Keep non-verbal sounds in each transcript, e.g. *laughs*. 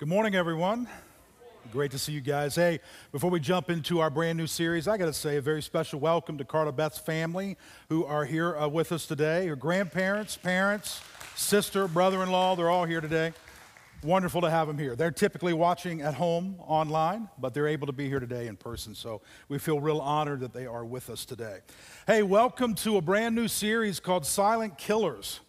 Good morning, everyone. Great to see you guys. Hey, before we jump into our brand new series, I got to say a very special welcome to Carla Beth's family who are here uh, with us today. Her grandparents, parents, sister, brother in law, they're all here today. Wonderful to have them here. They're typically watching at home online, but they're able to be here today in person. So we feel real honored that they are with us today. Hey, welcome to a brand new series called Silent Killers.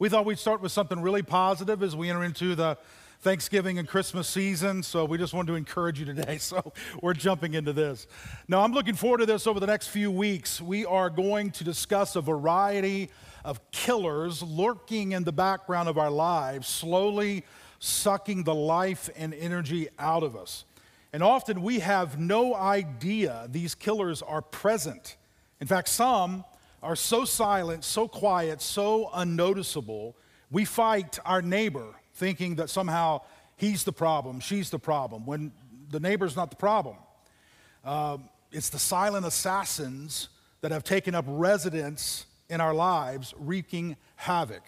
We thought we'd start with something really positive as we enter into the Thanksgiving and Christmas season, so we just wanted to encourage you today. *laughs* So we're jumping into this. Now, I'm looking forward to this over the next few weeks. We are going to discuss a variety of killers lurking in the background of our lives, slowly sucking the life and energy out of us. And often we have no idea these killers are present. In fact, some are so silent, so quiet, so unnoticeable, we fight our neighbor thinking that somehow he's the problem, she's the problem, when the neighbor's not the problem. Uh, it's the silent assassins that have taken up residence in our lives, wreaking havoc.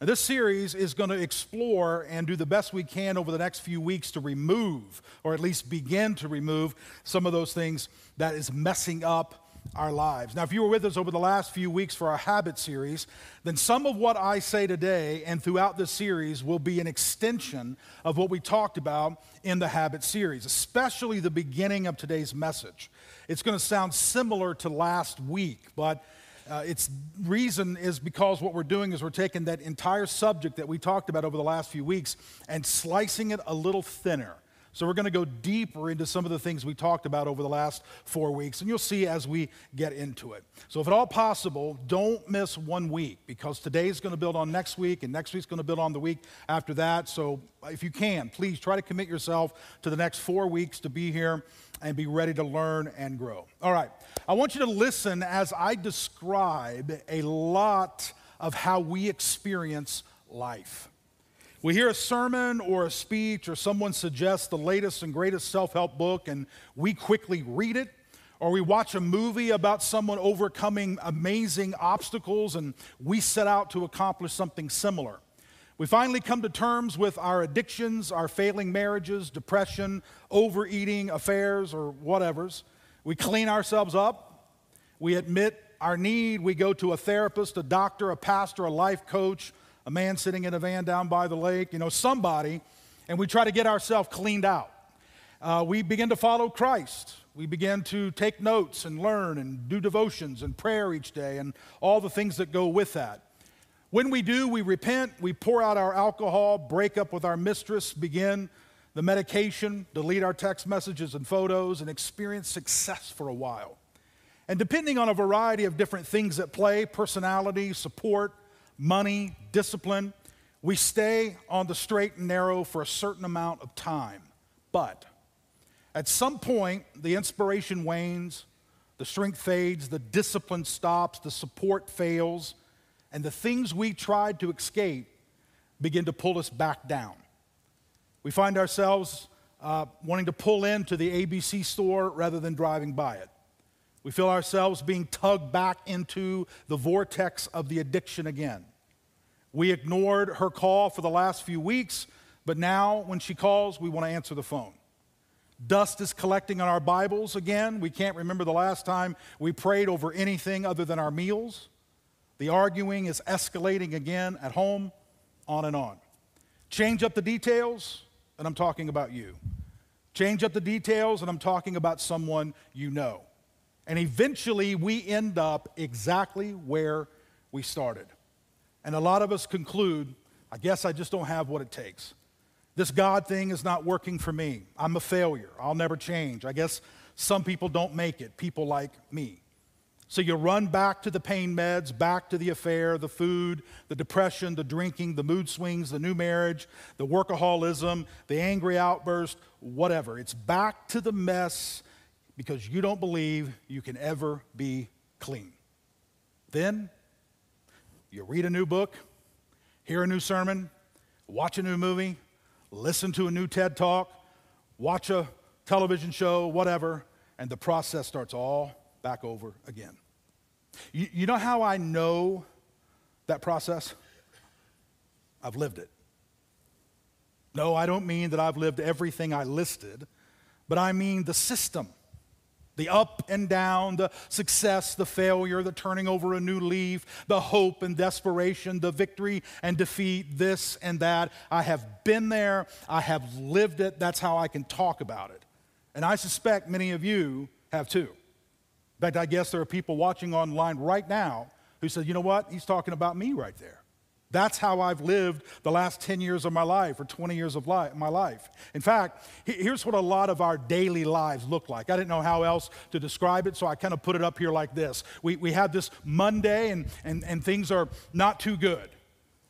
Now, this series is going to explore and do the best we can over the next few weeks to remove, or at least begin to remove, some of those things that is messing up our lives. Now, if you were with us over the last few weeks for our habit series, then some of what I say today and throughout this series will be an extension of what we talked about in the habit series, especially the beginning of today's message. It's going to sound similar to last week, but uh, its reason is because what we're doing is we're taking that entire subject that we talked about over the last few weeks and slicing it a little thinner. So, we're going to go deeper into some of the things we talked about over the last four weeks, and you'll see as we get into it. So, if at all possible, don't miss one week because today is going to build on next week, and next week's going to build on the week after that. So, if you can, please try to commit yourself to the next four weeks to be here and be ready to learn and grow. All right, I want you to listen as I describe a lot of how we experience life. We hear a sermon or a speech, or someone suggests the latest and greatest self help book, and we quickly read it. Or we watch a movie about someone overcoming amazing obstacles, and we set out to accomplish something similar. We finally come to terms with our addictions, our failing marriages, depression, overeating, affairs, or whatevers. We clean ourselves up. We admit our need. We go to a therapist, a doctor, a pastor, a life coach, a man sitting in a van down by the lake, you know, somebody, and we try to get ourselves cleaned out. Uh, we begin to follow Christ. We begin to take notes and learn and do devotions and prayer each day and all the things that go with that. When we do, we repent, we pour out our alcohol, break up with our mistress, begin the medication, delete our text messages and photos, and experience success for a while. And depending on a variety of different things at play personality, support, money, discipline. We stay on the straight and narrow for a certain amount of time. But at some point, the inspiration wanes, the strength fades, the discipline stops, the support fails, and the things we tried to escape begin to pull us back down. We find ourselves uh, wanting to pull into the ABC store rather than driving by it. We feel ourselves being tugged back into the vortex of the addiction again. We ignored her call for the last few weeks, but now when she calls, we want to answer the phone. Dust is collecting on our Bibles again. We can't remember the last time we prayed over anything other than our meals. The arguing is escalating again at home, on and on. Change up the details, and I'm talking about you. Change up the details, and I'm talking about someone you know. And eventually, we end up exactly where we started. And a lot of us conclude, I guess I just don't have what it takes. This God thing is not working for me. I'm a failure. I'll never change. I guess some people don't make it, people like me. So you run back to the pain meds, back to the affair, the food, the depression, the drinking, the mood swings, the new marriage, the workaholism, the angry outburst, whatever. It's back to the mess because you don't believe you can ever be clean. Then you read a new book, hear a new sermon, watch a new movie, listen to a new TED talk, watch a television show, whatever, and the process starts all back over again. You, you know how I know that process? I've lived it. No, I don't mean that I've lived everything I listed, but I mean the system. The up and down, the success, the failure, the turning over a new leaf, the hope and desperation, the victory and defeat, this and that. I have been there. I have lived it. That's how I can talk about it. And I suspect many of you have too. In fact, I guess there are people watching online right now who said, you know what? He's talking about me right there. That's how I've lived the last 10 years of my life or 20 years of my life. In fact, here's what a lot of our daily lives look like. I didn't know how else to describe it, so I kind of put it up here like this. We, we have this Monday, and, and, and things are not too good.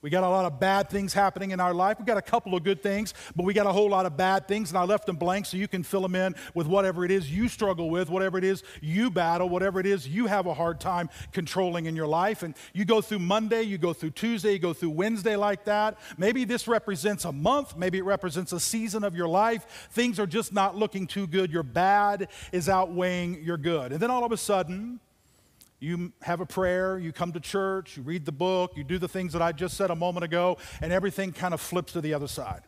We got a lot of bad things happening in our life. We got a couple of good things, but we got a whole lot of bad things, and I left them blank so you can fill them in with whatever it is you struggle with, whatever it is you battle, whatever it is you have a hard time controlling in your life. And you go through Monday, you go through Tuesday, you go through Wednesday like that. Maybe this represents a month, maybe it represents a season of your life. Things are just not looking too good. Your bad is outweighing your good. And then all of a sudden, you have a prayer, you come to church, you read the book, you do the things that I just said a moment ago, and everything kind of flips to the other side.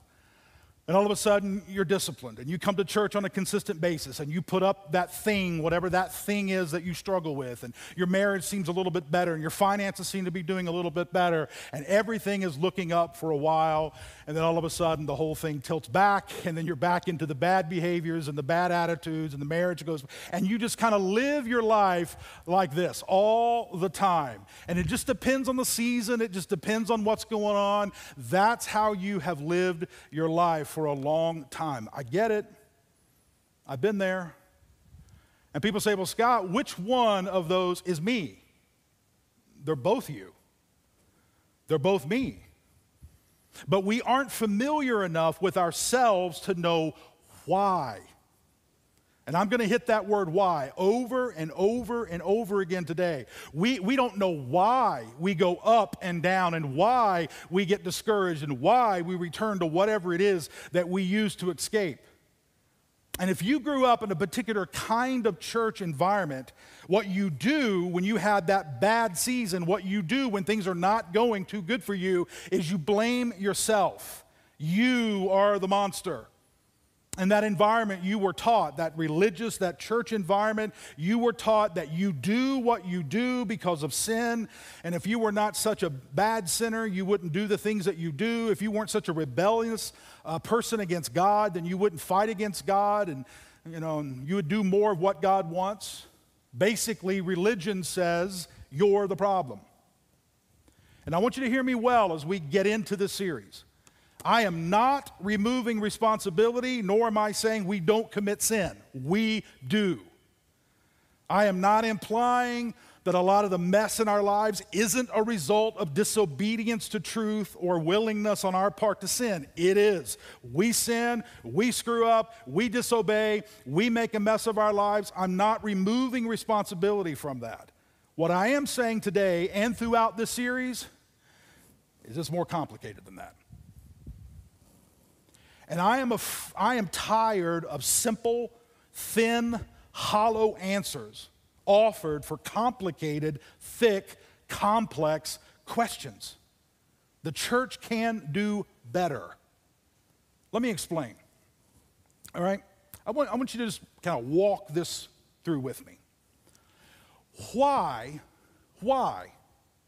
And all of a sudden, you're disciplined and you come to church on a consistent basis and you put up that thing, whatever that thing is that you struggle with. And your marriage seems a little bit better and your finances seem to be doing a little bit better. And everything is looking up for a while. And then all of a sudden, the whole thing tilts back. And then you're back into the bad behaviors and the bad attitudes and the marriage goes. And you just kind of live your life like this all the time. And it just depends on the season, it just depends on what's going on. That's how you have lived your life for a long time. I get it. I've been there. And people say, well, Scott, which one of those is me? They're both you. They're both me. But we aren't familiar enough with ourselves to know why. And I'm going to hit that word why over and over and over again today. We, we don't know why we go up and down and why we get discouraged and why we return to whatever it is that we use to escape. And if you grew up in a particular kind of church environment, what you do when you had that bad season, what you do when things are not going too good for you, is you blame yourself. You are the monster in that environment, you were taught, that religious, that church environment, you were taught that you do what you do because of sin. And if you were not such a bad sinner, you wouldn't do the things that you do. If you weren't such a rebellious uh, person against God, then you wouldn't fight against God and, you know, you would do more of what God wants. Basically, religion says you're the problem. And I want you to hear me well as we get into this series. I am not removing responsibility, nor am I saying we don't commit sin. We do. I am not implying that a lot of the mess in our lives isn't a result of disobedience to truth or willingness on our part to sin. It is. We sin, we screw up, we disobey, we make a mess of our lives. I'm not removing responsibility from that. What I am saying today and throughout this series is it's more complicated than that. And I am, a, I am tired of simple, thin, hollow answers offered for complicated, thick, complex questions. The church can do better. Let me explain. All right? I want, I want you to just kind of walk this through with me. Why, why,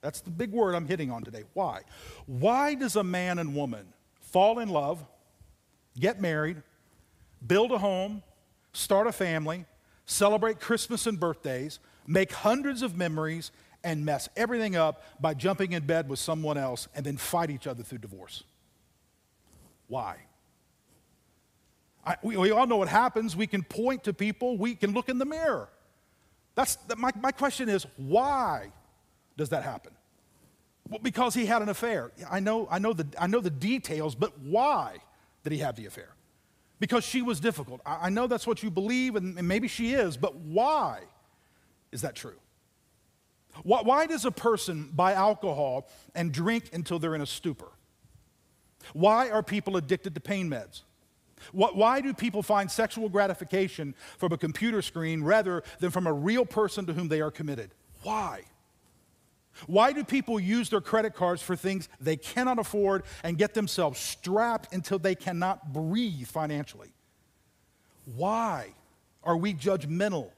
that's the big word I'm hitting on today. Why? Why does a man and woman fall in love? Get married, build a home, start a family, celebrate Christmas and birthdays, make hundreds of memories, and mess everything up by jumping in bed with someone else and then fight each other through divorce. Why? I, we, we, all know what happens. We can point to people, we can look in the mirror. That's my, my question is why does that happen? Well, because he had an affair. I know, I, know the, I know the details, but why? Did he had the affair? Because she was difficult. I, know that's what you believe, and, maybe she is, but why is that true? Why does a person buy alcohol and drink until they're in a stupor? Why are people addicted to pain meds? Why do people find sexual gratification from a computer screen rather than from a real person to whom they are committed? Why? Why do people use their credit cards for things they cannot afford and get themselves strapped until they cannot breathe financially? Why are we judgmental,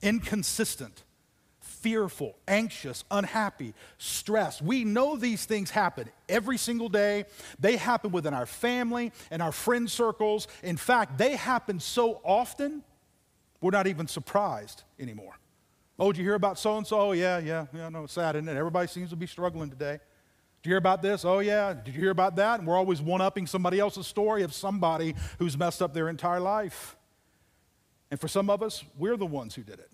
inconsistent, fearful, anxious, unhappy, stressed? We know these things happen every single day. They happen within our family and our friend circles. In fact, they happen so often, we're not even surprised anymore. Oh, did you hear about so and so? Oh, yeah, yeah, yeah, no, sad, isn't it? Everybody seems to be struggling today. Did you hear about this? Oh, yeah. Did you hear about that? And we're always one upping somebody else's story of somebody who's messed up their entire life. And for some of us, we're the ones who did it.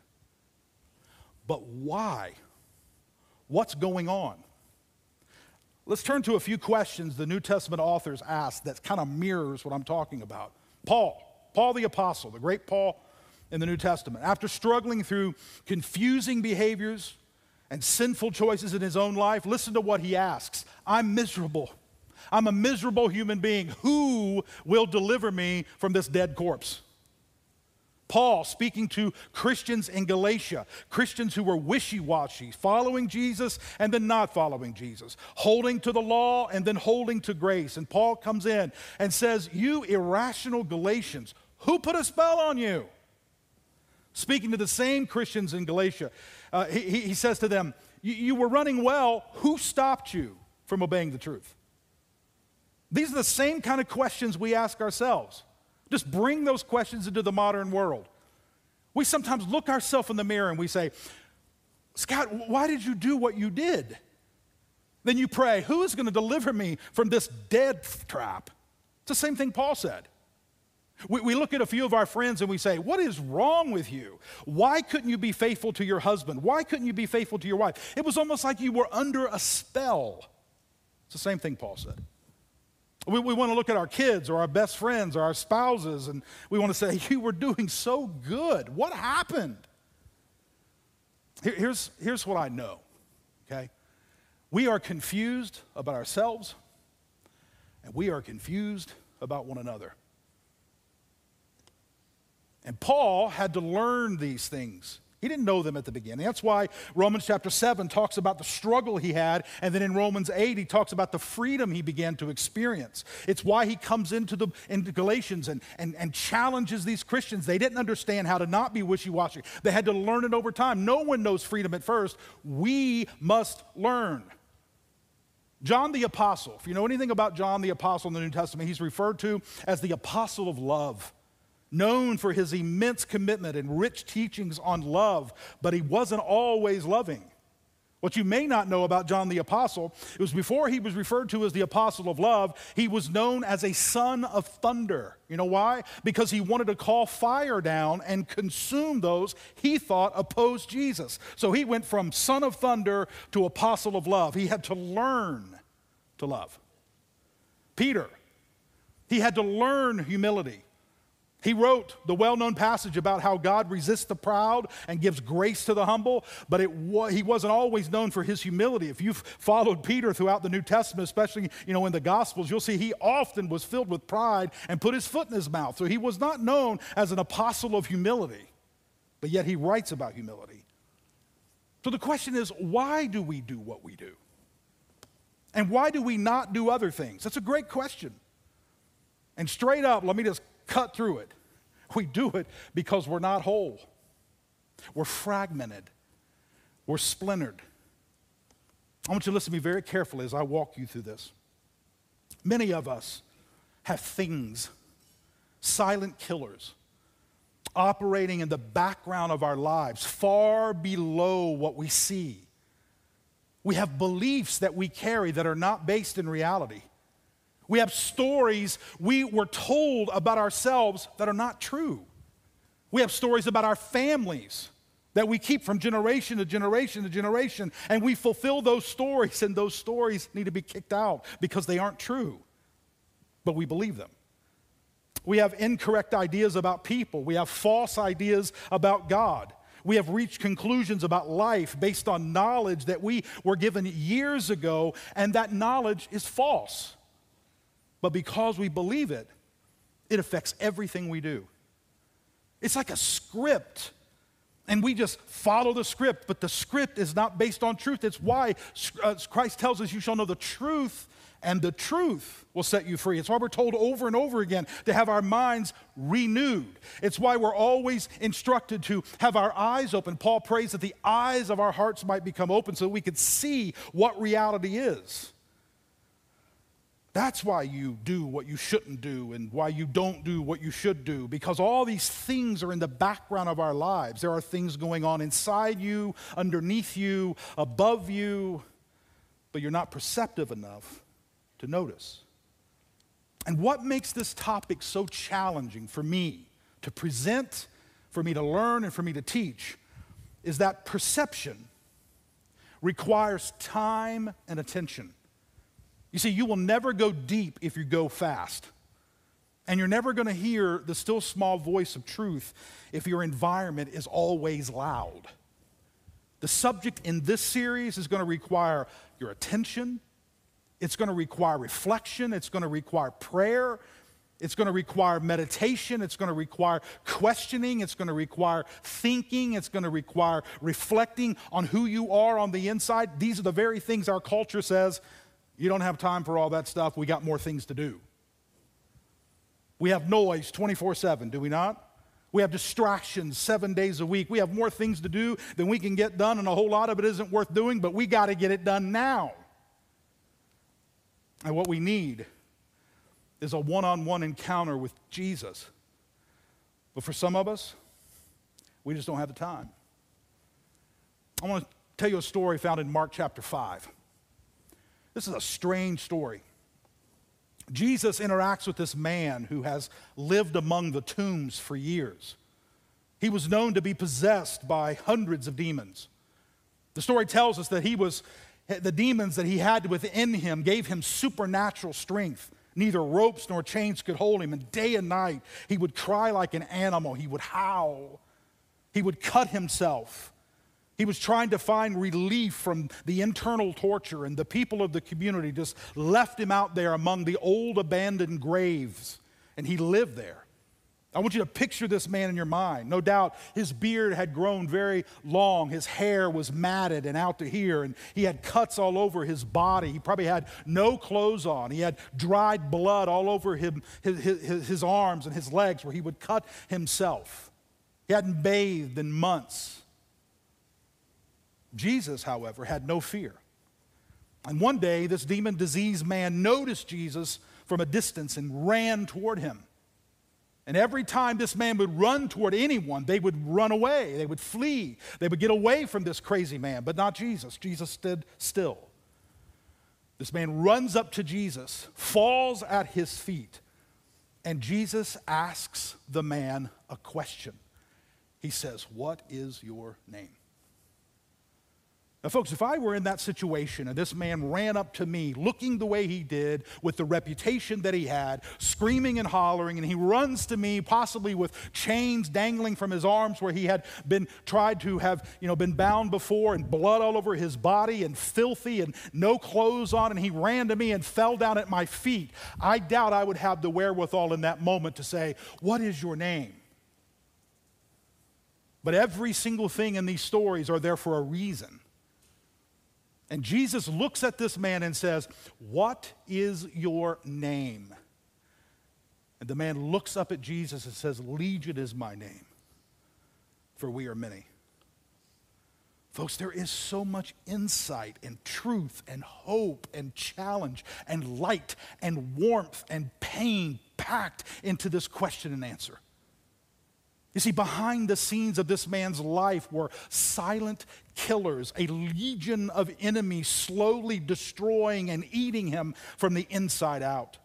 But why? What's going on? Let's turn to a few questions the New Testament authors ask that kind of mirrors what I'm talking about. Paul, Paul the Apostle, the great Paul in the New Testament, after struggling through confusing behaviors and sinful choices in his own life, listen to what he asks I'm miserable. I'm a miserable human being. Who will deliver me from this dead corpse? Paul speaking to Christians in Galatia, Christians who were wishy washy, following Jesus and then not following Jesus, holding to the law and then holding to grace. And Paul comes in and says, You irrational Galatians, who put a spell on you? Speaking to the same Christians in Galatia, uh, he, he says to them, You were running well, who stopped you from obeying the truth? These are the same kind of questions we ask ourselves. Just bring those questions into the modern world. We sometimes look ourselves in the mirror and we say, Scott, why did you do what you did? Then you pray, Who is going to deliver me from this death trap? It's the same thing Paul said. We, we look at a few of our friends and we say, What is wrong with you? Why couldn't you be faithful to your husband? Why couldn't you be faithful to your wife? It was almost like you were under a spell. It's the same thing Paul said. We, we want to look at our kids or our best friends or our spouses and we want to say, *laughs* You were doing so good. What happened? Here, here's, here's what I know, okay? We are confused about ourselves and we are confused about one another. And Paul had to learn these things he didn't know them at the beginning. That's why Romans chapter 7 talks about the struggle he had, and then in Romans 8, he talks about the freedom he began to experience. It's why he comes into, the, into Galatians and, and, and challenges these Christians. They didn't understand how to not be wishy washy, they had to learn it over time. No one knows freedom at first. We must learn. John the Apostle, if you know anything about John the Apostle in the New Testament, he's referred to as the Apostle of Love known for his immense commitment and rich teachings on love, but he wasn't always loving. What you may not know about John the Apostle, it was before he was referred to as the Apostle of Love, he was known as a son of thunder. You know why? Because he wanted to call fire down and consume those he thought opposed Jesus. So he went from son of thunder to apostle of love. He had to learn to love. Peter, he had to learn humility. He wrote the well known passage about how God resists the proud and gives grace to the humble, but it he wasn't always known for his humility. If you've followed Peter throughout the New Testament, especially you know, in the Gospels, you'll see he often was filled with pride and put his foot in his mouth. So he was not known as an apostle of humility, but yet he writes about humility. So the question is why do we do what we do? And why do we not do other things? That's a great question. And straight up, let me just cut through it. We do it because we're not whole. We're fragmented. We're splintered. I want you to listen to me very carefully as I walk you through this. Many of us have things, silent killers, operating in the background of our lives, far below what we see. We have beliefs that we carry that are not based in reality. We have stories we were told about ourselves that are not true. We have stories about our families that we keep from generation to generation to generation, and we fulfill those stories, and those stories need to be kicked out because they aren't true, but we believe them. We have incorrect ideas about people, we have false ideas about God. We have reached conclusions about life based on knowledge that we were given years ago, and that knowledge is false. But because we believe it, it affects everything we do. It's like a script. and we just follow the script, but the script is not based on truth. It's why uh, Christ tells us, You shall know the truth, and the truth will set you free. It's why we're told over and over again to have our minds renewed. It's why we're always instructed to have our eyes open. Paul prays that the eyes of our hearts might become open so we could see what reality is. That's why you do what you shouldn't do and why you don't do what you should do, because all these things are in the background of our lives. There are things going on inside you, underneath you, above you, but you're not perceptive enough to notice. And what makes this topic so challenging for me to present, for me to learn, and for me to teach is that perception requires time and attention. You see, you will never go deep if you go fast. And you're never going to hear the still small voice of truth if your environment is always loud. The subject in this series is going to require your attention, it's going to require reflection, it's going to require prayer, it's going to require meditation. It's going to require questioning. It's going to require thinking. It's going to require reflecting on who you are on the inside. These are the very things our culture says you don't have time for all that stuff. We got more things to do. We have noise 24 7, do we not? We have distractions seven days a week. We have more things to do than we can get done, and a whole lot of it isn't worth doing, but we got to get it done now. And what we need is a one on one encounter with Jesus. But for some of us, we just don't have the time. I want to tell you a story found in Mark chapter 5. This is a strange story. Jesus interacts with this man who has lived among the tombs for years. He was known to be possessed by hundreds of demons. The story tells us that he was the demons that he had within him gave him supernatural strength. Neither ropes nor chains could hold him. And day and night, he would cry like an animal. He would howl. He would cut himself. He was trying to find relief from the internal torture, and the people of the community just left him out there among the old abandoned graves, and he lived there. I want you to picture this man in your mind. No doubt his beard had grown very long. His hair was matted and out to here, and he had cuts all over his body. He probably had no clothes on. He had dried blood all over him, his, his, his arms and his legs where he would cut himself. He hadn't bathed in months. Jesus, however, had no fear. And one day, this demon diseased man noticed Jesus from a distance and ran toward him. And every time this man would run toward anyone, they would run away, they would flee, they would get away from this crazy man, but not Jesus. Jesus stood still. This man runs up to Jesus, falls at his feet, and Jesus asks the man a question. He says, What is your name? Now, folks, if I were in that situation and this man ran up to me looking the way he did, with the reputation that he had, screaming and hollering, and he runs to me, possibly with chains dangling from his arms where he had been tried to have, you know, been bound before, and blood all over his body, and filthy, and no clothes on, and he ran to me and fell down at my feet, I doubt I would have the wherewithal in that moment to say, What is your name? But every single thing in these stories are there for a reason. And Jesus looks at this man and says, What is your name? And the man looks up at Jesus and says, Legion is my name, for we are many. Folks, there is so much insight and truth and hope and challenge and light and warmth and pain packed into this question and answer. You see, behind the scenes of this man's life were silent killers, a legion of enemies slowly destroying and eating him from the inside out.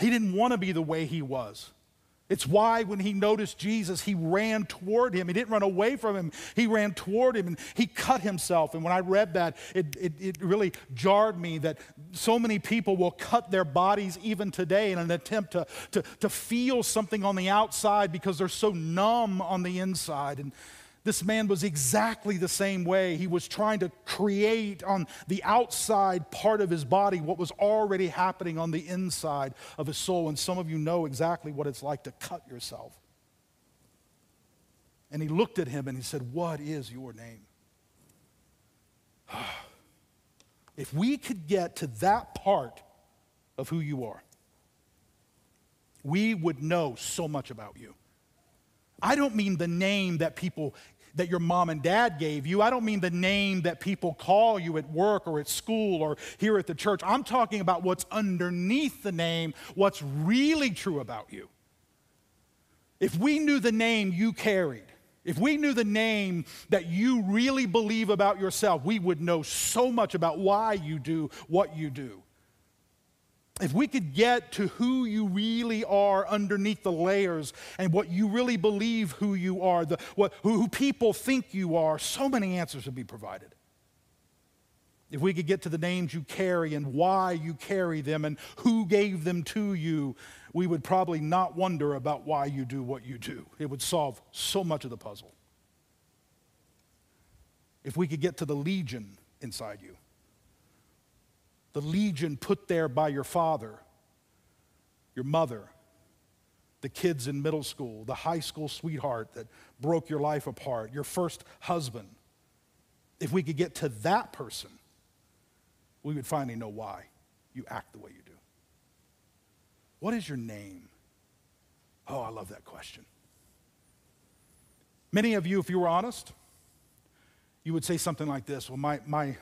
He didn't want to be the way he was. It's why when he noticed Jesus, he ran toward him. He didn't run away from him, he ran toward him and he cut himself. And when I read that, it, it, it, really jarred me that so many people will cut their bodies even today in an attempt to, to, to feel something on the outside because they're so numb on the inside. And this man was exactly the same way. He was trying to create on the outside part of his body what was already happening on the inside of his soul. And some of you know exactly what it's like to cut yourself. And he looked at him and he said, What is your name? *sighs* if we could get to that part of who you are, we would know so much about you. I don't mean the name that people that your mom and dad gave you. I don't mean the name that people call you at work or at school or here at the church. I'm talking about what's underneath the name, what's really true about you. If we knew the name you carried, if we knew the name that you really believe about yourself, we would know so much about why you do what you do if we could get to who you really are underneath the layers and what you really believe who you are, the, what, who, people think you are, so many answers would be provided. If we could get to the names you carry and why you carry them and who gave them to you, we would probably not wonder about why you do what you do. It would solve so much of the puzzle. If we could get to the legion inside you, the legion put there by your father, your mother, the kids in middle school, the high school sweetheart that broke your life apart, your first husband. If we could get to that person, we would finally know why you act the way you do. What is your name? Oh, I love that question. Many of you, if you were honest, you would say something like this Well, my, my,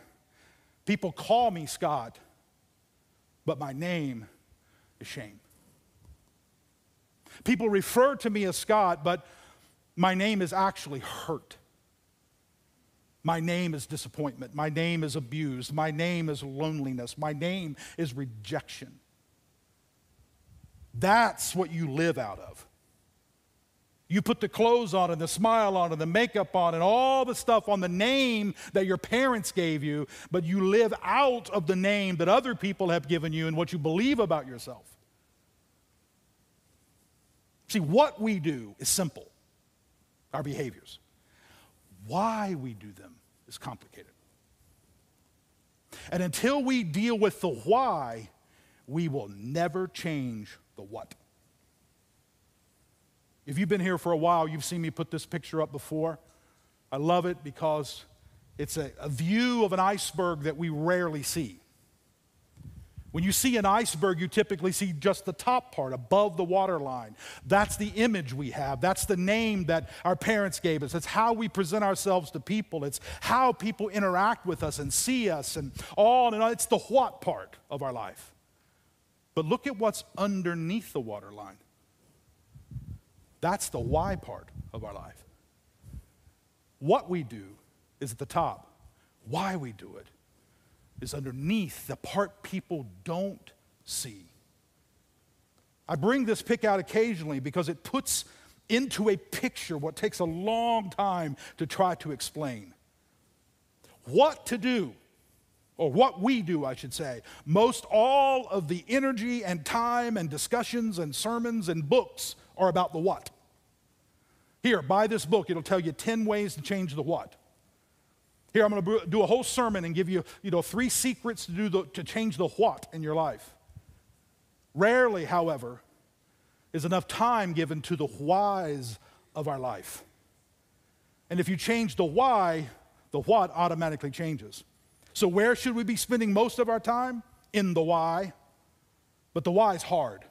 People call me Scott, but my name is Shane. People refer to me as Scott, but my name is actually hurt. My name is disappointment. My name is abused. My name is loneliness. My name is rejection. That's what you live out of. You put the clothes on and the smile on and the makeup on and all the stuff on the name that your parents gave you, but you live out of the name that other people have given you and what you believe about yourself. See, what we do is simple our behaviors. Why we do them is complicated. And until we deal with the why, we will never change the what. If you've been here for a while, you've seen me put this picture up before. I love it because it's a, a view of an iceberg that we rarely see. When you see an iceberg, you typically see just the top part above the waterline. That's the image we have. That's the name that our parents gave us. It's how we present ourselves to people. It's how people interact with us and see us and all and all. It's the what part of our life. But look at what's underneath the waterline. That's the why part of our life. What we do is at the top, why we do it is underneath the part people don't see. I bring this pick out occasionally because it puts into a picture what takes a long time to try to explain. What to do, or what we do, I should say. Most all of the energy and time and discussions and sermons and books are about the what. Here, buy this book. It'll tell you 10 ways to change the what. Here, I'm going to do a whole sermon and give you, you know, three secrets to, do the, to change the what in your life. Rarely, however, is enough time given to the whys of our life. And if you change the why, the what automatically changes. So, where should we be spending most of our time? In the why. But the why is hard.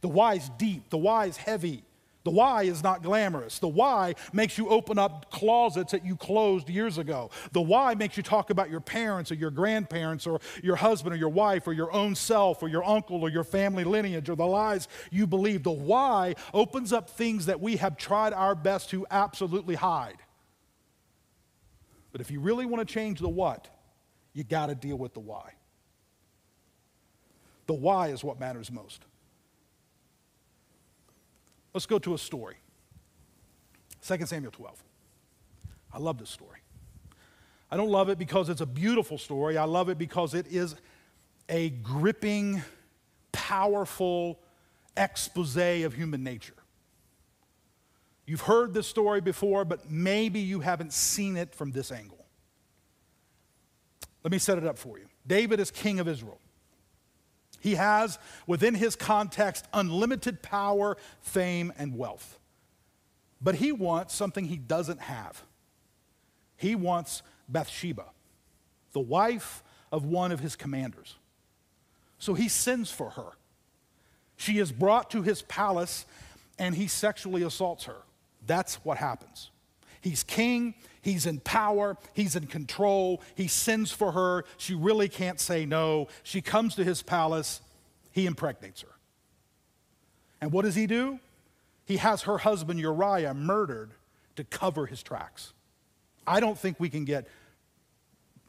The why is deep. The why is heavy. The why is not glamorous. The why makes you open up closets that you closed years ago. The why makes you talk about your parents or your grandparents or your husband or your wife or your own self or your uncle or your family lineage or the lies you believe. The why opens up things that we have tried our best to absolutely hide. But if you really want to change the what, you got to deal with the why. The why is what matters most. Let's go to a story 2 Samuel 12. I love this story. I don't love it because it's a beautiful story. I love it because it is a gripping, powerful expose of human nature. You've heard this story before, but maybe you haven't seen it from this angle. Let me set it up for you. David is king of Israel. He has, within his context, unlimited power, fame, and wealth. But he wants something he doesn't have. He wants Bathsheba, the wife of one of his commanders. So he sends for her. She is brought to his palace and he sexually assaults her. That's what happens. He's king, he's in power, he's in control. He sends for her. She really can't say no. She comes to his palace, he impregnates her. And what does he do? He has her husband Uriah murdered to cover his tracks. I don't think we can get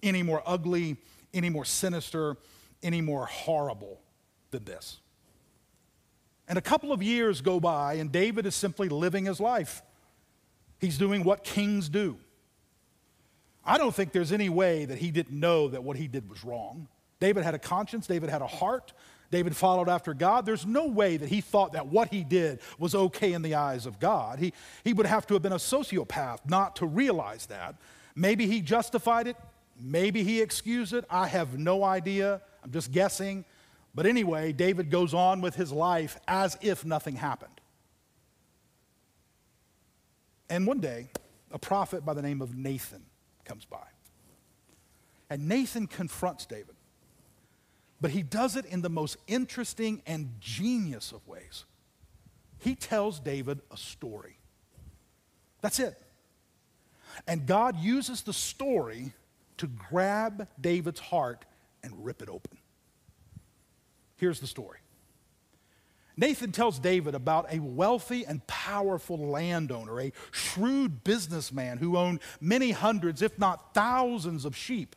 any more ugly, any more sinister, any more horrible than this. And a couple of years go by, and David is simply living his life. He's doing what kings do. I don't think there's any way that he didn't know that what he did was wrong. David had a conscience, David had a heart, David followed after God. There's no way that he thought that what he did was okay in the eyes of God. He, he would have to have been a sociopath not to realize that. Maybe he justified it, maybe he excused it. I have no idea. I'm just guessing. But anyway, David goes on with his life as if nothing happened. And one day, a prophet by the name of Nathan comes by. And Nathan confronts David. But he does it in the most interesting and genius of ways. He tells David a story. That's it. And God uses the story to grab David's heart and rip it open. Here's the story Nathan tells David about a wealthy and powerful landowner, a shrewd businessman who owned many hundreds, if not thousands, of sheep.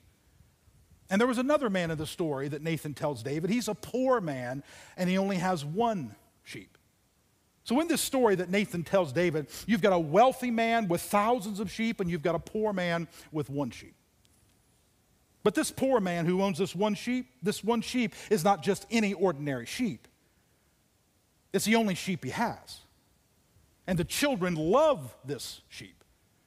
And there was another man in the story that Nathan tells David. He's a poor man and he only has one sheep. So, in this story that Nathan tells David, you've got a wealthy man with thousands of sheep and you've got a poor man with one sheep. But this poor man who owns this one sheep, this one sheep is not just any ordinary sheep. It's the only sheep he has. And the children love this sheep.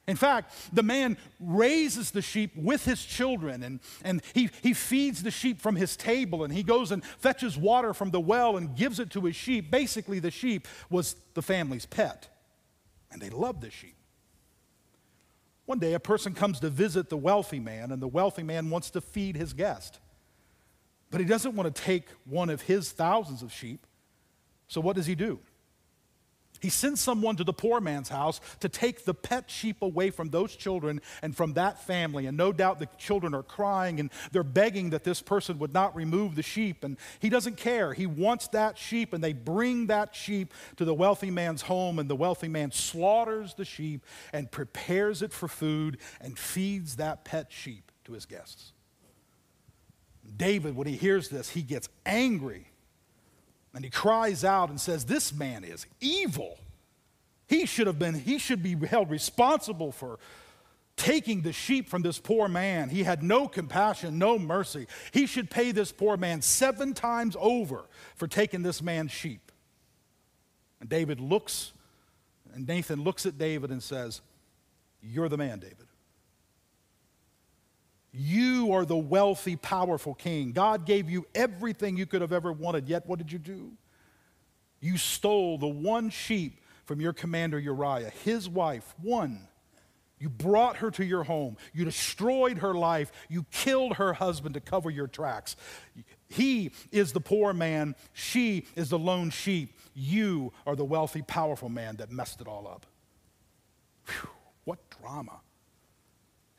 In fact, the man raises the sheep with his children and, and he, he feeds the sheep from his table and he goes and fetches water from the well and gives it to his sheep. Basically, the sheep was the family's pet. And they loved the sheep. One day, a person comes to visit the wealthy man, and the wealthy man wants to feed his guest. But he doesn't want to take one of his thousands of sheep. So, what does he do? He sends someone to the poor man's house to take the pet sheep away from those children and from that family. And no doubt the children are crying and they're begging that this person would not remove the sheep. And he doesn't care. He wants that sheep, and they bring that sheep to the wealthy man's home. And the wealthy man slaughters the sheep and prepares it for food and feeds that pet sheep to his guests. David, when he hears this, he gets angry and he cries out and says, This man is evil. He should have been, he should be held responsible for taking the sheep from this poor man. He had no compassion, no mercy. He should pay this poor man seven times over for taking this man's sheep. And David looks, and Nathan looks at David and says, You're the man, David. You are the wealthy, powerful king. God gave you everything you could have ever wanted, yet what did you do? You stole the one sheep from your commander Uriah, his wife, one. You brought her to your home. You destroyed her life. You killed her husband to cover your tracks. He is the poor man. She is the lone sheep. You are the wealthy, powerful man that messed it all up. Whew, what drama.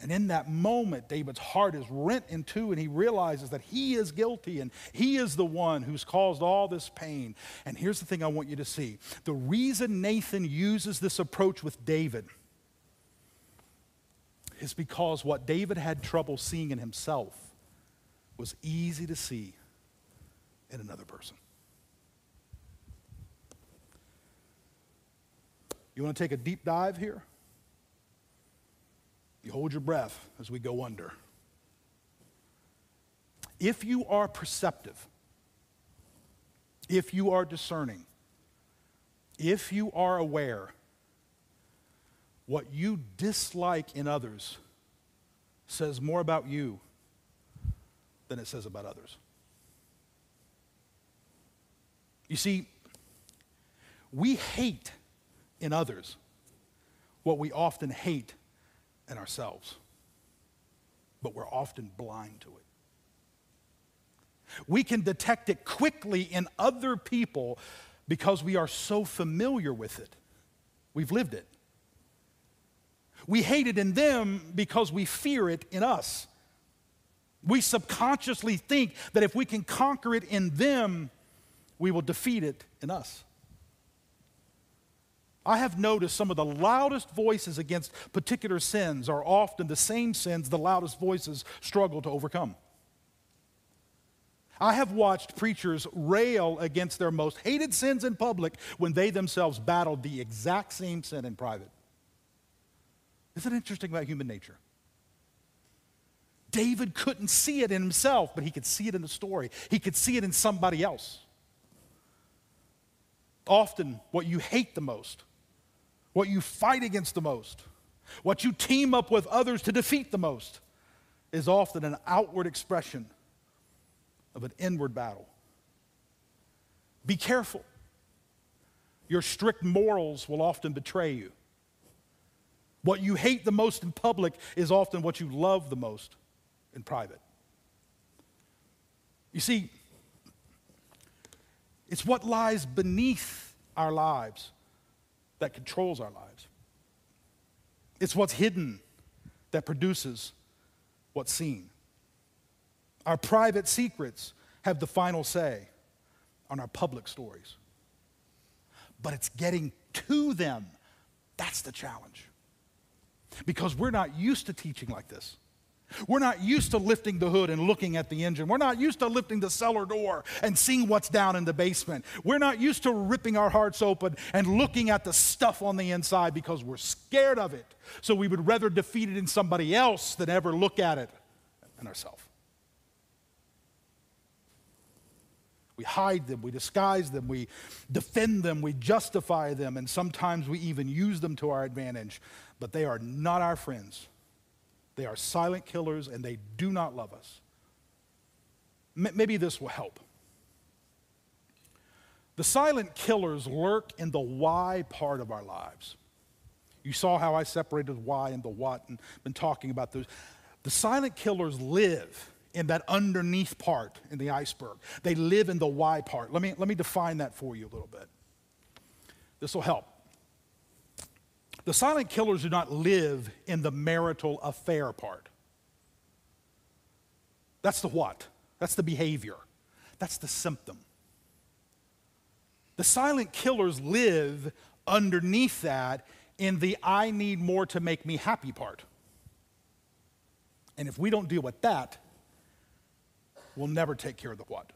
And in that moment, David's heart is rent in two, and he realizes that he is guilty and he is the one who's caused all this pain. And here's the thing I want you to see the reason Nathan uses this approach with David is because what David had trouble seeing in himself was easy to see in another person. You want to take a deep dive here? You hold your breath as we go under. If you are perceptive, if you are discerning, if you are aware, what you dislike in others says more about you than it says about others. You see, we hate in others what we often hate in ourselves, but we're often blind to it. We can detect it quickly in other people because we are so familiar with it. We've lived it. We hate it in them because we fear it in us. We subconsciously think that if we can conquer it in them, we will defeat it in us. I have noticed some of the loudest voices against particular sins are often the same sins the loudest voices struggle to overcome. I have watched preachers rail against their most hated sins in public when they themselves battled the exact same sin in private. Isn't it interesting about human nature? David couldn't see it in himself, but he could see it in the story. He could see it in somebody else. Often, what you hate the most, what you fight against the most, what you team up with others to defeat the most, is often an outward expression of an inward battle. Be careful. Your strict morals will often betray you. What you hate the most in public is often what you love the most in private. You see, it's what lies beneath our lives that controls our lives. It's what's hidden that produces what's seen. Our private secrets have the final say on our public stories. But it's getting to them that's the challenge. Because we're not used to teaching like this. We're not used to lifting the hood and looking at the engine. We're not used to lifting the cellar door and seeing what's down in the basement. We're not used to ripping our hearts open and looking at the stuff on the inside because we're scared of it. So we would rather defeat it in somebody else than ever look at it in ourselves. We hide them, we disguise them, we defend them, we justify them, and sometimes we even use them to our advantage. But they are not our friends. They are silent killers and they do not love us. M- maybe this will help. The silent killers lurk in the why part of our lives. You saw how I separated why and the what and been talking about those. The silent killers live in that underneath part in the iceberg. They live in the why part. Let me, let me define that for you a little bit. This will help. The silent killers do not live in the marital affair part. That's the what? That's the behavior. That's the symptom. The silent killers live underneath that in the I need more to make me happy part. And if we don't deal with that, we'll never take care of the what.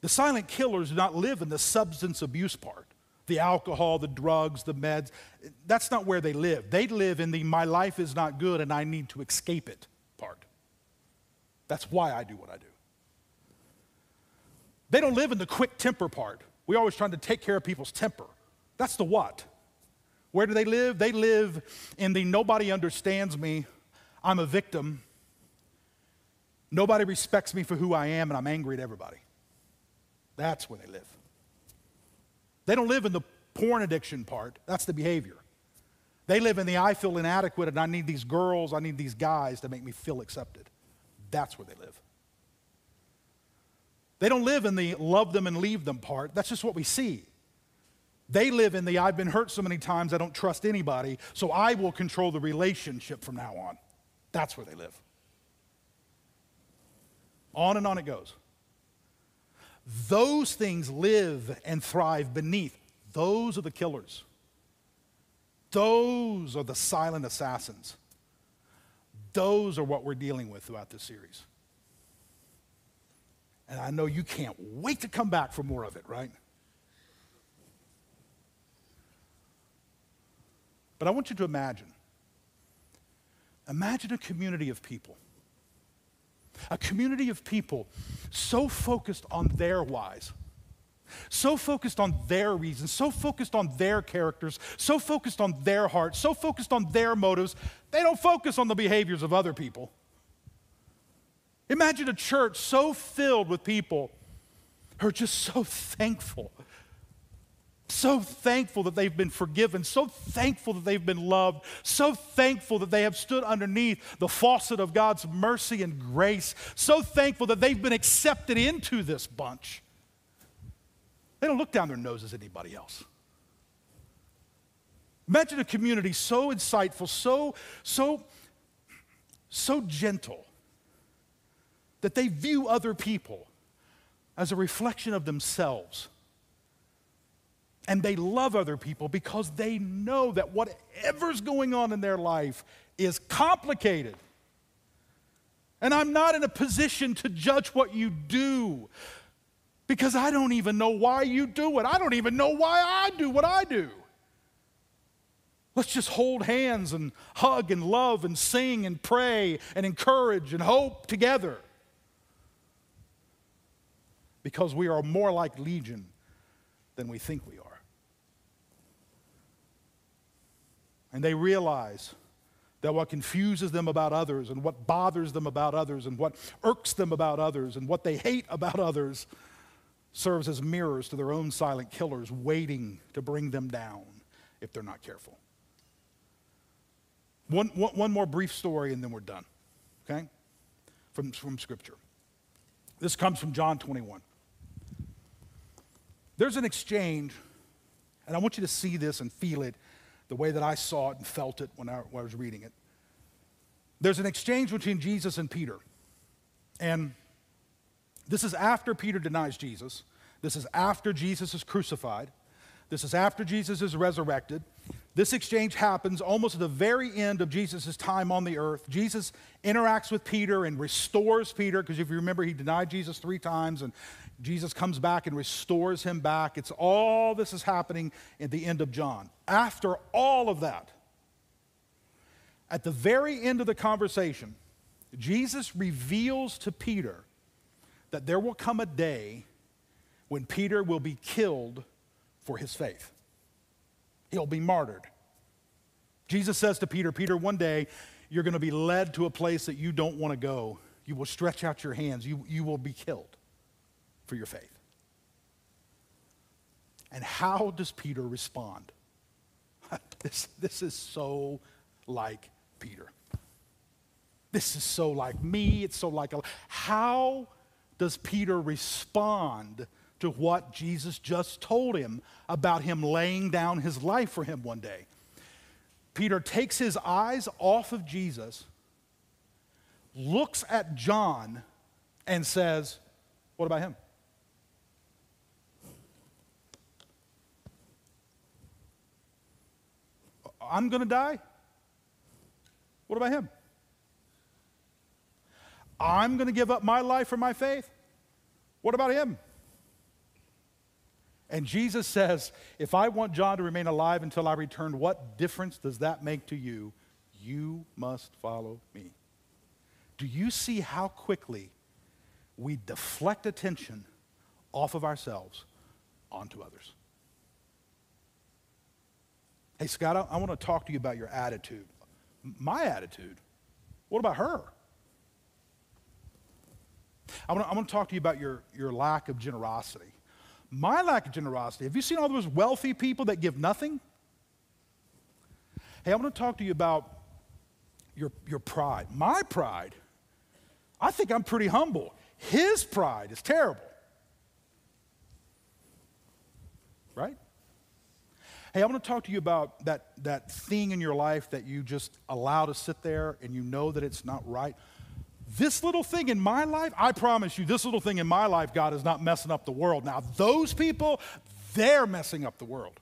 The silent killers do not live in the substance abuse part, the alcohol, the drugs, the meds. That's not where they live. They live in the my life is not good and I need to escape it part. That's why I do what I do. They don't live in the quick temper part. We're always trying to take care of people's temper. That's the what. Where do they live? They live in the nobody understands me, I'm a victim, Nobody respects me for who I am, and I'm angry at everybody. That's where they live. They don't live in the porn addiction part, that's the behavior. They live in the I feel inadequate and I need these girls, I need these guys to make me feel accepted. That's where they live. They don't live in the love them and leave them part. That's just what we see. They live in the I've been hurt so many times I don't trust anybody, so I will control the relationship from now on. That's where they live. On and on it goes. Those things live and thrive beneath. Those are the killers. Those are the silent assassins. Those are what we're dealing with throughout this series. And I know you can't wait to come back for more of it, right? But I want you to imagine. Imagine a community of people a community of people so focused on their whys, so focused on their reasons, so focused on their characters, so focused on their hearts, so focused on their motives, they don't focus on the behaviors of other people. Imagine a church so filled with people who are just so thankful so thankful that they've been forgiven, so thankful that they've been loved, so thankful that they have stood underneath the faucet of God's mercy and grace, so thankful that they've been accepted into this bunch. They don't look down their noses at anybody else. Imagine a community so insightful, so, so, so gentle that they view other people as a reflection of themselves. And they love other people because they know that whatever's going on in their life is complicated. And I'm not in a position to judge what you do because I don't even know why you do it. I don't even know why I do what I do. Let's just hold hands and hug and love and sing and pray and encourage and hope together. Because we are more like Legion than we think we are. And they realize that what confuses them about others and what bothers them about others and what irks them about others and what they hate about others serves as mirrors to their own silent killers waiting to bring them down if they're not careful. One, one, one more brief story and then we're done, okay? From, from Scripture. This comes from John 21. There's an exchange, and I want you to see this and feel it the way that I saw it and felt it when I, when I was reading it. There's an exchange between Jesus and Peter. And this is after Peter denies Jesus. This is after Jesus is crucified. This is after Jesus is resurrected. This exchange happens almost at the very end of Jesus' time on the earth. Jesus interacts with Peter and restores Peter, because if you remember, he denied Jesus three times, and Jesus comes back and restores him back. It's all this is happening at the end of John. After all of that, at the very end of the conversation, Jesus reveals to Peter that there will come a day when Peter will be killed for his faith he'll be martyred. Jesus says to Peter, Peter, one day you're going to be led to a place that you don't want to go. You will stretch out your hands, you, you will be killed for your faith. And how does Peter respond? *laughs* this, this is so like Peter. This is so like me. It's so like. How does Peter respond to what Jesus just told him about him laying down his life for him one day. Peter takes his eyes off of Jesus, looks at John, and says, What about him? I'm going to die. What about him? I'm going to give up my life for my faith. What about him? And Jesus says, If I want John to remain alive until I return, what difference does that make to you? You must follow me. Do you see how quickly we deflect attention off of ourselves onto others? Hey, Scott, I, I want to talk to you about your attitude. My attitude? What about her? I want to, talk to you about your, your lack of generosity. My lack of generosity. Have you seen all those wealthy people that give nothing? Hey, I want to talk to you about your, your pride. My pride, I think I'm pretty humble. His pride is terrible. Right? Hey, I want to talk to you about that, that thing in your life that you just allow to sit there and you know that it's not right. This little thing in my life, I promise you, this little thing in my life, God is not messing up the world. Now, those people, they're messing up the world.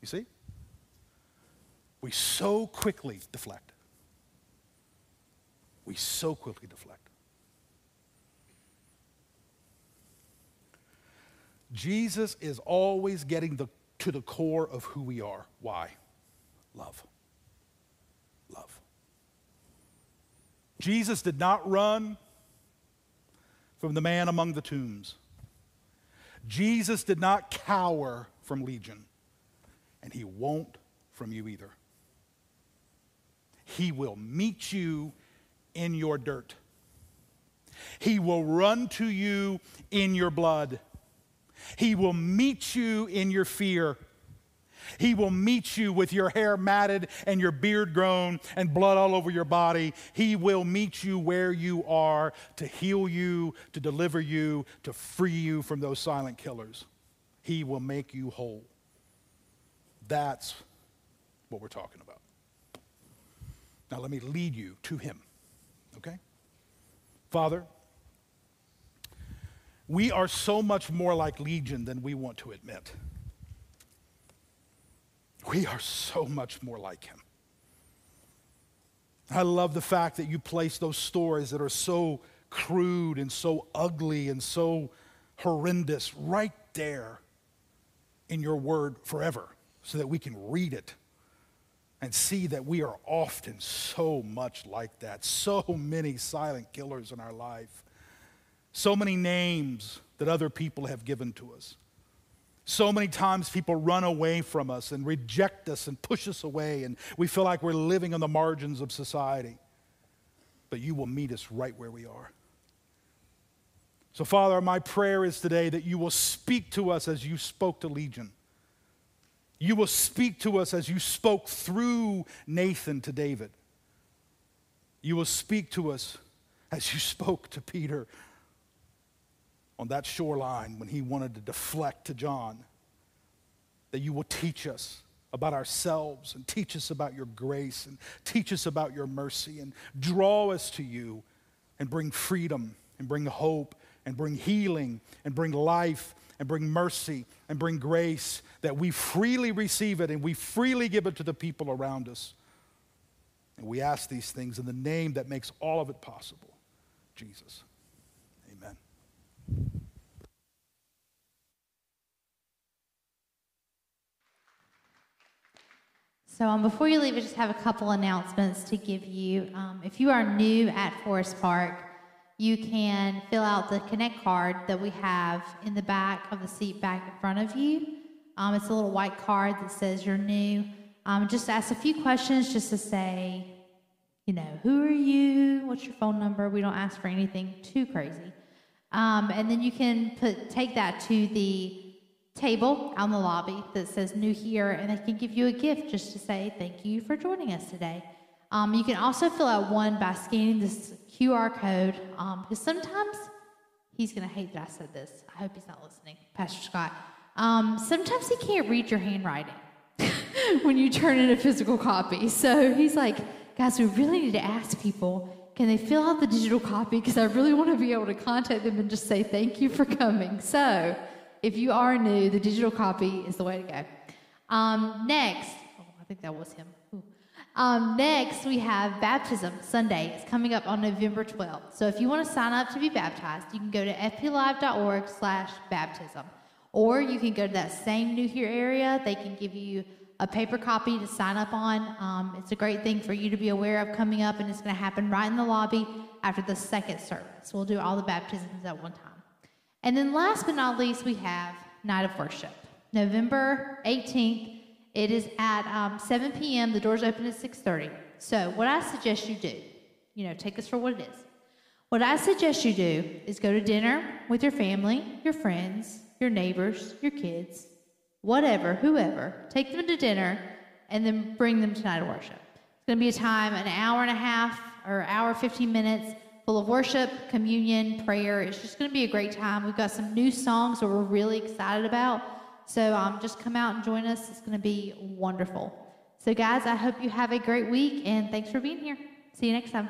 You see? We so quickly deflect. We so quickly deflect. Jesus is always getting the, to the core of who we are. Why? Love. Love. Jesus did not run from the man among the tombs. Jesus did not cower from Legion, and he won't from you either. He will meet you in your dirt. He will run to you in your blood. He will meet you in your fear. He will meet you with your hair matted and your beard grown and blood all over your body. He will meet you where you are to heal you, to deliver you, to free you from those silent killers. He will make you whole. That's what we're talking about. Now, let me lead you to Him, okay? Father, we are so much more like Legion than we want to admit. We are so much more like him. I love the fact that you place those stories that are so crude and so ugly and so horrendous right there in your word forever so that we can read it and see that we are often so much like that. So many silent killers in our life, so many names that other people have given to us. So many times people run away from us and reject us and push us away, and we feel like we're living on the margins of society. But you will meet us right where we are. So, Father, my prayer is today that you will speak to us as you spoke to Legion. You will speak to us as you spoke through Nathan to David. You will speak to us as you spoke to Peter on that shoreline when he wanted to deflect to John. That you will teach us about ourselves and teach us about your grace and teach us about your mercy and draw us to you and bring freedom and bring hope and bring healing and bring life and bring mercy and bring grace that we freely receive it and we freely give it to the people around us. And we ask these things in the name that makes all of it possible Jesus. So, um, before you leave, I just have a couple announcements to give you. Um, if you are new at Forest Park, you can fill out the Connect card that we have in the back of the seat back in front of you. Um, it's a little white card that says you're new. Um, just ask a few questions just to say, you know, who are you? What's your phone number? We don't ask for anything too crazy. Um, and then you can put take that to the table out in the lobby that says new here, and they can give you a gift just to say thank you for joining us today. Um, you can also fill out one by scanning this QR code because um, sometimes he's going to hate that I said this. I hope he's not listening, Pastor Scott. Um, sometimes he can't read your handwriting *laughs* when you turn in a physical copy. So he's like, guys, we really need to ask people can they fill out the digital copy? Because I really want to be able to contact them and just say thank you for coming. So, if you are new, the digital copy is the way to go. Um, next, oh, I think that was him. Um, next, we have baptism Sunday. It's coming up on November 12th. So if you want to sign up to be baptized, you can go to fplive.org slash baptism. Or you can go to that same New Here area. They can give you a paper copy to sign up on. Um, it's a great thing for you to be aware of coming up, and it's going to happen right in the lobby after the second service. We'll do all the baptisms at one time. And then, last but not least, we have Night of Worship, November 18th. It is at um, 7 p.m. The doors open at 6:30. So, what I suggest you do, you know, take this for what it is. What I suggest you do is go to dinner with your family, your friends, your neighbors, your kids, whatever, whoever, take them to dinner, and then bring them tonight to night of worship. It's going to be a time, an hour and a half or hour, 15 minutes, full of worship, communion, prayer. It's just going to be a great time. We've got some new songs that we're really excited about. So um, just come out and join us. It's going to be wonderful. So, guys, I hope you have a great week, and thanks for being here. See you next time.